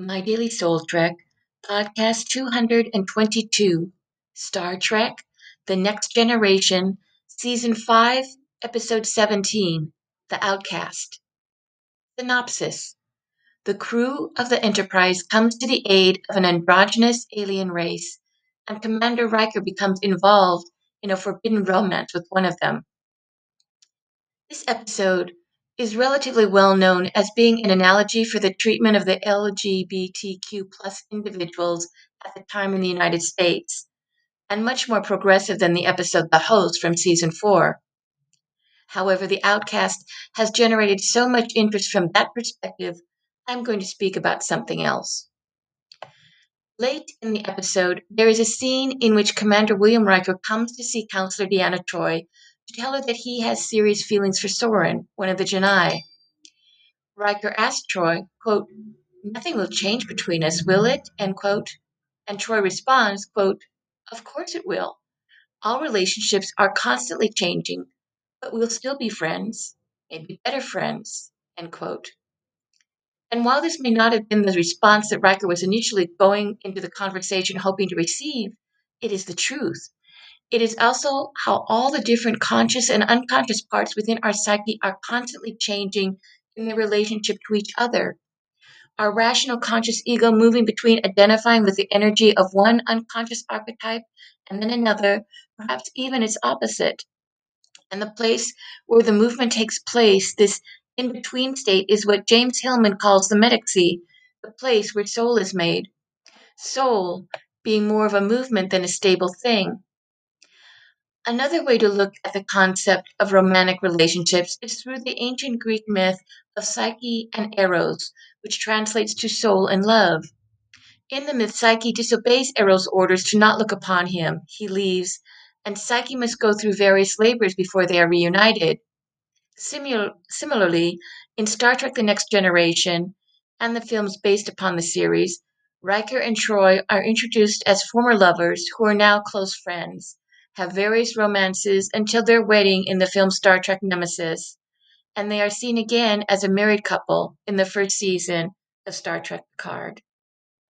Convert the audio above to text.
My Daily Soul Trek, podcast 222, Star Trek The Next Generation, Season 5, Episode 17, The Outcast. Synopsis The crew of the Enterprise comes to the aid of an androgynous alien race, and Commander Riker becomes involved in a forbidden romance with one of them. This episode is relatively well known as being an analogy for the treatment of the LGBTQ plus individuals at the time in the United States, and much more progressive than the episode The Host from season four. However, The Outcast has generated so much interest from that perspective, I'm going to speak about something else. Late in the episode, there is a scene in which Commander William Riker comes to see Counselor Deanna Troi to tell her that he has serious feelings for Soren, one of the J'naii. Riker asks Troi, quote, Nothing will change between us, will it? End quote. And Troi responds, quote, Of course it will. All relationships are constantly changing, but we'll still be friends, maybe better friends, end quote. And while this may not have been the response that Riker was initially going into the conversation hoping to receive, it is the truth. It is also how all the different conscious and unconscious parts within our psyche are constantly changing in their relationship to each other. Our rational conscious ego moving between identifying with the energy of one unconscious archetype and then another, perhaps even its opposite. And the place where the movement takes place, this in between state, is what James Hillman calls the metaxy, the place where soul is made. Soul being more of a movement than a stable thing. Another way to look at the concept of romantic relationships is through the ancient Greek myth of Psyche and Eros, which translates to soul and love. In the myth, Psyche disobeys Eros' orders to not look upon him. He leaves, and Psyche must go through various labors before they are reunited. Simul- similarly, in Star Trek The Next Generation and the films based upon the series, Riker and Troi are introduced as former lovers who are now close friends have various romances until their wedding in the film Star Trek Nemesis, and they are seen again as a married couple in the first season of Star Trek Picard.